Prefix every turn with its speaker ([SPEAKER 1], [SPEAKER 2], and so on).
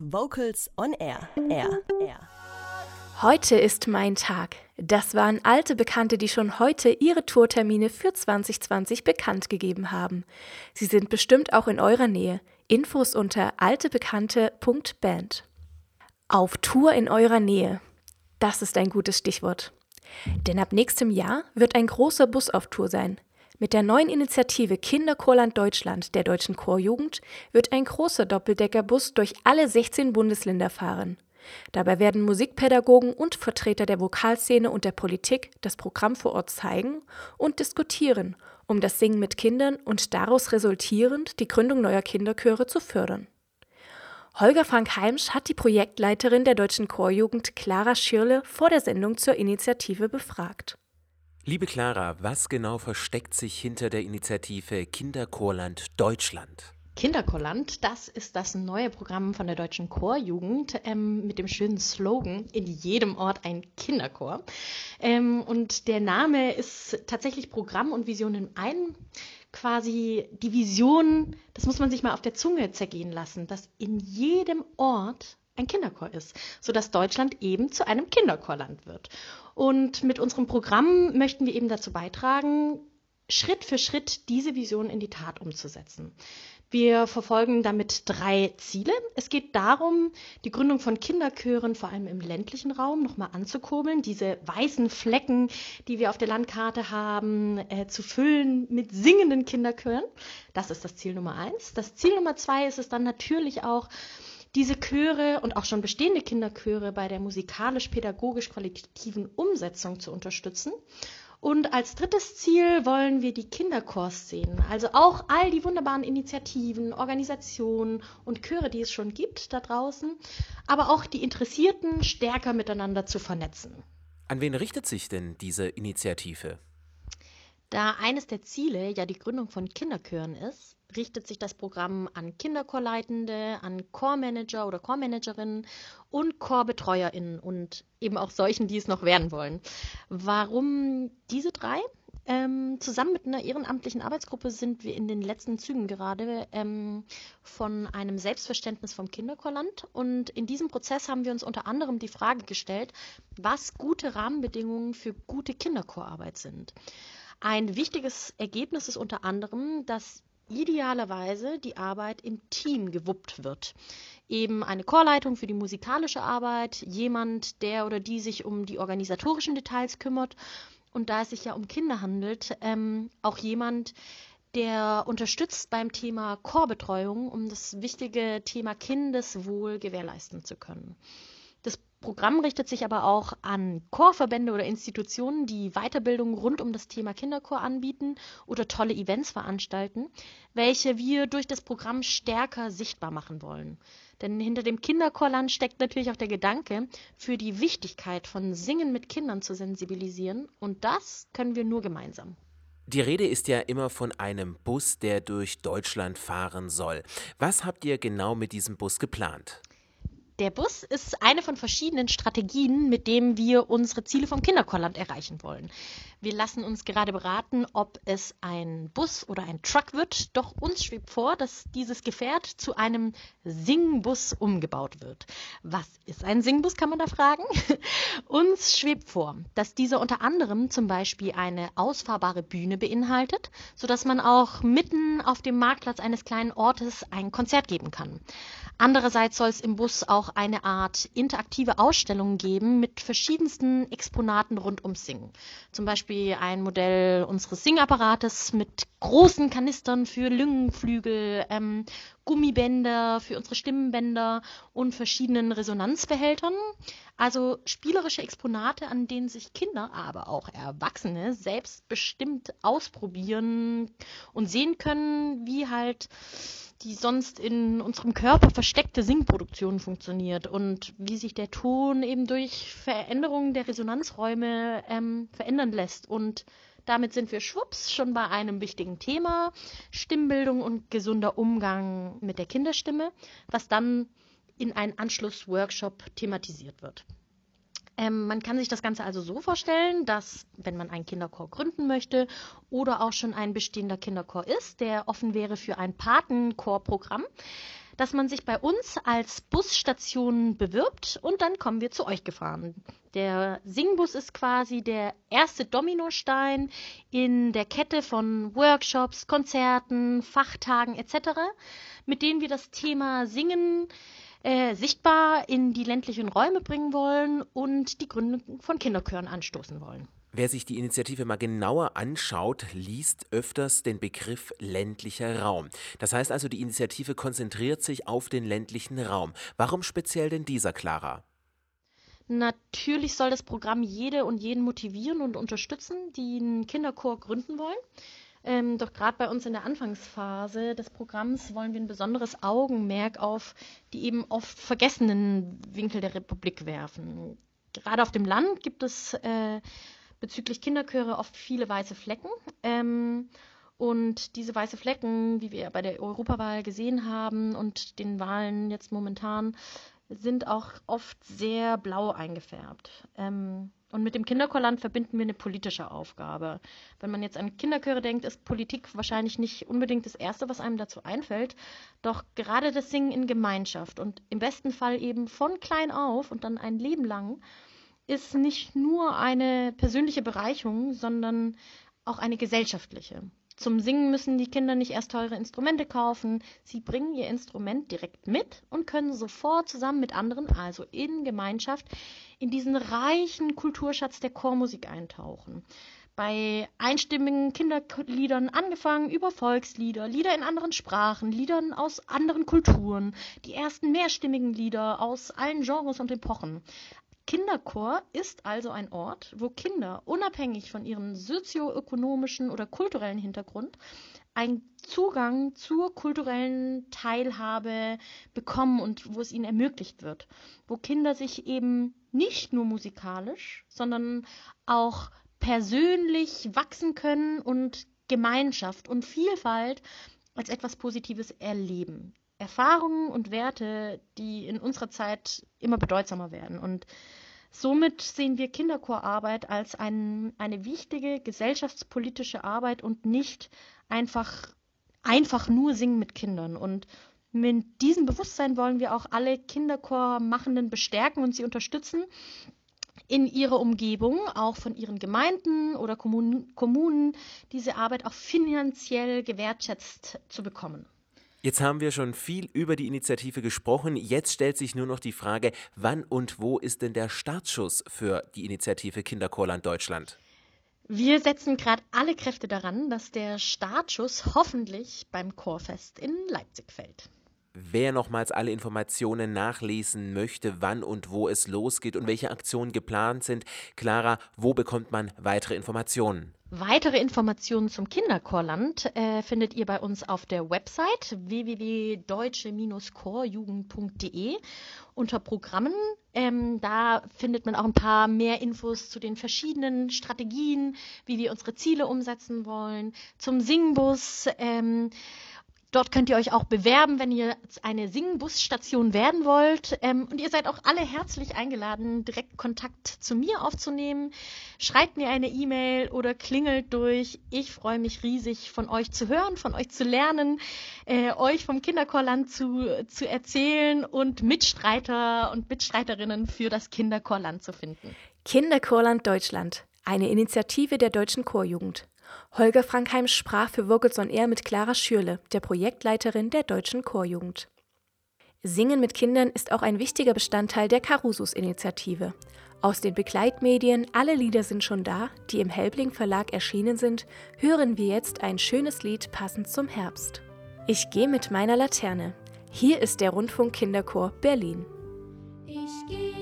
[SPEAKER 1] Vocals on Air. Air. Air.
[SPEAKER 2] Heute ist mein Tag. Das waren alte Bekannte, die schon heute ihre Tourtermine für 2020 bekannt gegeben haben. Sie sind bestimmt auch in eurer Nähe. Infos unter altebekannte.band. Auf Tour in eurer Nähe. Das ist ein gutes Stichwort. Denn ab nächstem Jahr wird ein großer Bus auf Tour sein. Mit der neuen Initiative Kinderchorland Deutschland der Deutschen Chorjugend wird ein großer Doppeldeckerbus durch alle 16 Bundesländer fahren. Dabei werden Musikpädagogen und Vertreter der Vokalszene und der Politik das Programm vor Ort zeigen und diskutieren, um das Singen mit Kindern und daraus resultierend die Gründung neuer Kinderchöre zu fördern. Holger Frank Heimsch hat die Projektleiterin der Deutschen Chorjugend Clara Schirle vor der Sendung zur Initiative befragt.
[SPEAKER 3] Liebe Clara, was genau versteckt sich hinter der Initiative Kinderchorland Deutschland?
[SPEAKER 4] Kinderchorland, das ist das neue Programm von der Deutschen Chorjugend ähm, mit dem schönen Slogan in jedem Ort ein Kinderchor. Ähm, und der Name ist tatsächlich Programm und Vision in einem. Quasi die Vision, das muss man sich mal auf der Zunge zergehen lassen, dass in jedem Ort ein Kinderchor ist, sodass Deutschland eben zu einem Kinderchorland wird. Und mit unserem Programm möchten wir eben dazu beitragen, Schritt für Schritt diese Vision in die Tat umzusetzen. Wir verfolgen damit drei Ziele. Es geht darum, die Gründung von Kinderchören vor allem im ländlichen Raum nochmal anzukurbeln, diese weißen Flecken, die wir auf der Landkarte haben, äh, zu füllen mit singenden Kinderchören. Das ist das Ziel Nummer eins. Das Ziel Nummer zwei ist es dann natürlich auch, diese Chöre und auch schon bestehende Kinderchöre bei der musikalisch-pädagogisch qualitativen Umsetzung zu unterstützen. Und als drittes Ziel wollen wir die Kinderchorszenen, also auch all die wunderbaren Initiativen, Organisationen und Chöre, die es schon gibt da draußen, aber auch die Interessierten stärker miteinander zu vernetzen.
[SPEAKER 3] An wen richtet sich denn diese Initiative?
[SPEAKER 4] Da eines der Ziele ja die Gründung von Kinderchören ist, richtet sich das Programm an Kinderchorleitende, an Chormanager oder Chormanagerinnen und Chorbetreuerinnen und eben auch solchen, die es noch werden wollen. Warum diese drei? Ähm, zusammen mit einer ehrenamtlichen Arbeitsgruppe sind wir in den letzten Zügen gerade ähm, von einem Selbstverständnis vom Kinderchorland. Und in diesem Prozess haben wir uns unter anderem die Frage gestellt, was gute Rahmenbedingungen für gute Kinderchorarbeit sind. Ein wichtiges Ergebnis ist unter anderem, dass idealerweise die Arbeit im Team gewuppt wird. Eben eine Chorleitung für die musikalische Arbeit, jemand, der oder die sich um die organisatorischen Details kümmert und da es sich ja um Kinder handelt, ähm, auch jemand, der unterstützt beim Thema Chorbetreuung, um das wichtige Thema Kindeswohl gewährleisten zu können. Das Programm richtet sich aber auch an Chorverbände oder Institutionen, die Weiterbildung rund um das Thema Kinderchor anbieten oder tolle Events veranstalten, welche wir durch das Programm stärker sichtbar machen wollen. Denn hinter dem Kinderchorland steckt natürlich auch der Gedanke, für die Wichtigkeit von Singen mit Kindern zu sensibilisieren. Und das können wir nur gemeinsam.
[SPEAKER 3] Die Rede ist ja immer von einem Bus, der durch Deutschland fahren soll. Was habt ihr genau mit diesem Bus geplant?
[SPEAKER 4] Der Bus ist eine von verschiedenen Strategien, mit denen wir unsere Ziele vom Kinderchorland erreichen wollen. Wir lassen uns gerade beraten, ob es ein Bus oder ein Truck wird. Doch uns schwebt vor, dass dieses Gefährt zu einem Singbus umgebaut wird. Was ist ein Singbus, kann man da fragen? uns schwebt vor, dass dieser unter anderem zum Beispiel eine ausfahrbare Bühne beinhaltet, sodass man auch mitten auf dem Marktplatz eines kleinen Ortes ein Konzert geben kann. Andererseits soll es im Bus auch eine Art interaktive Ausstellung geben mit verschiedensten Exponaten rund ums Singen. Zum Beispiel ein Modell unseres Singapparates mit großen Kanistern für Lüngenflügel, ähm, Gummibänder für unsere Stimmbänder und verschiedenen Resonanzbehältern. Also spielerische Exponate, an denen sich Kinder, aber auch Erwachsene selbstbestimmt ausprobieren und sehen können, wie halt die sonst in unserem Körper versteckte Singproduktion funktioniert und wie sich der Ton eben durch Veränderungen der Resonanzräume ähm, verändern lässt. Und damit sind wir schwupps schon bei einem wichtigen Thema, Stimmbildung und gesunder Umgang mit der Kinderstimme, was dann in einen Anschlussworkshop thematisiert wird. Ähm, man kann sich das Ganze also so vorstellen, dass wenn man einen Kinderchor gründen möchte oder auch schon ein bestehender Kinderchor ist, der offen wäre für ein Patenchorprogramm, dass man sich bei uns als Busstation bewirbt und dann kommen wir zu euch gefahren. Der Singbus ist quasi der erste Dominostein in der Kette von Workshops, Konzerten, Fachtagen etc., mit denen wir das Thema Singen äh, sichtbar in die ländlichen Räume bringen wollen und die Gründung von Kinderchören anstoßen wollen.
[SPEAKER 3] Wer sich die Initiative mal genauer anschaut, liest öfters den Begriff ländlicher Raum. Das heißt also, die Initiative konzentriert sich auf den ländlichen Raum. Warum speziell denn dieser, Clara?
[SPEAKER 4] Natürlich soll das Programm jede und jeden motivieren und unterstützen, die einen Kinderchor gründen wollen. Ähm, doch gerade bei uns in der Anfangsphase des Programms wollen wir ein besonderes Augenmerk auf die eben oft vergessenen Winkel der Republik werfen. Gerade auf dem Land gibt es äh, bezüglich Kinderchöre oft viele weiße Flecken. Ähm, und diese weiße Flecken, wie wir bei der Europawahl gesehen haben und den Wahlen jetzt momentan, sind auch oft sehr blau eingefärbt. Ähm, und mit dem Kinderchorland verbinden wir eine politische Aufgabe. Wenn man jetzt an Kinderchöre denkt, ist Politik wahrscheinlich nicht unbedingt das Erste, was einem dazu einfällt. Doch gerade das Singen in Gemeinschaft und im besten Fall eben von klein auf und dann ein Leben lang ist nicht nur eine persönliche Bereicherung, sondern auch eine gesellschaftliche. Zum Singen müssen die Kinder nicht erst teure Instrumente kaufen. Sie bringen ihr Instrument direkt mit und können sofort zusammen mit anderen, also in Gemeinschaft, in diesen reichen Kulturschatz der Chormusik eintauchen. Bei einstimmigen Kinderliedern angefangen über Volkslieder, Lieder in anderen Sprachen, Liedern aus anderen Kulturen, die ersten mehrstimmigen Lieder aus allen Genres und Epochen. Kinderchor ist also ein Ort, wo Kinder unabhängig von ihrem sozioökonomischen oder kulturellen Hintergrund einen Zugang zur kulturellen Teilhabe bekommen und wo es ihnen ermöglicht wird, wo Kinder sich eben nicht nur musikalisch, sondern auch persönlich wachsen können und Gemeinschaft und Vielfalt als etwas Positives erleben. Erfahrungen und Werte, die in unserer Zeit immer bedeutsamer werden. Und somit sehen wir Kinderchorarbeit als ein, eine wichtige gesellschaftspolitische Arbeit und nicht einfach, einfach nur Singen mit Kindern. Und mit diesem Bewusstsein wollen wir auch alle Kinderchormachenden bestärken und sie unterstützen, in ihrer Umgebung, auch von ihren Gemeinden oder Kommunen, diese Arbeit auch finanziell gewertschätzt zu bekommen.
[SPEAKER 3] Jetzt haben wir schon viel über die Initiative gesprochen. Jetzt stellt sich nur noch die Frage, wann und wo ist denn der Startschuss für die Initiative Kinderchorland Deutschland?
[SPEAKER 4] Wir setzen gerade alle Kräfte daran, dass der Startschuss hoffentlich beim Chorfest in Leipzig fällt.
[SPEAKER 3] Wer nochmals alle Informationen nachlesen möchte, wann und wo es losgeht und welche Aktionen geplant sind, Clara, wo bekommt man weitere Informationen?
[SPEAKER 4] Weitere Informationen zum Kinderchorland äh, findet ihr bei uns auf der Website www.deutsche-chorjugend.de unter Programmen. Ähm, da findet man auch ein paar mehr Infos zu den verschiedenen Strategien, wie wir unsere Ziele umsetzen wollen, zum Singbus. Ähm, Dort könnt ihr euch auch bewerben, wenn ihr eine Singen-Busstation werden wollt. Ähm, und ihr seid auch alle herzlich eingeladen, direkt Kontakt zu mir aufzunehmen. Schreibt mir eine E-Mail oder klingelt durch. Ich freue mich riesig, von euch zu hören, von euch zu lernen, äh, euch vom Kinderchorland zu, zu erzählen und Mitstreiter und Mitstreiterinnen für das Kinderchorland zu finden.
[SPEAKER 2] Kinderchorland Deutschland, eine Initiative der deutschen Chorjugend. Holger Frankheim sprach für Vocals on Air mit Clara Schürle, der Projektleiterin der Deutschen Chorjugend. Singen mit Kindern ist auch ein wichtiger Bestandteil der Carusus-Initiative. Aus den Begleitmedien Alle Lieder sind schon da, die im Helbling Verlag erschienen sind, hören wir jetzt ein schönes Lied passend zum Herbst. Ich gehe mit meiner Laterne. Hier ist der Rundfunk Kinderchor Berlin.
[SPEAKER 5] Ich gehe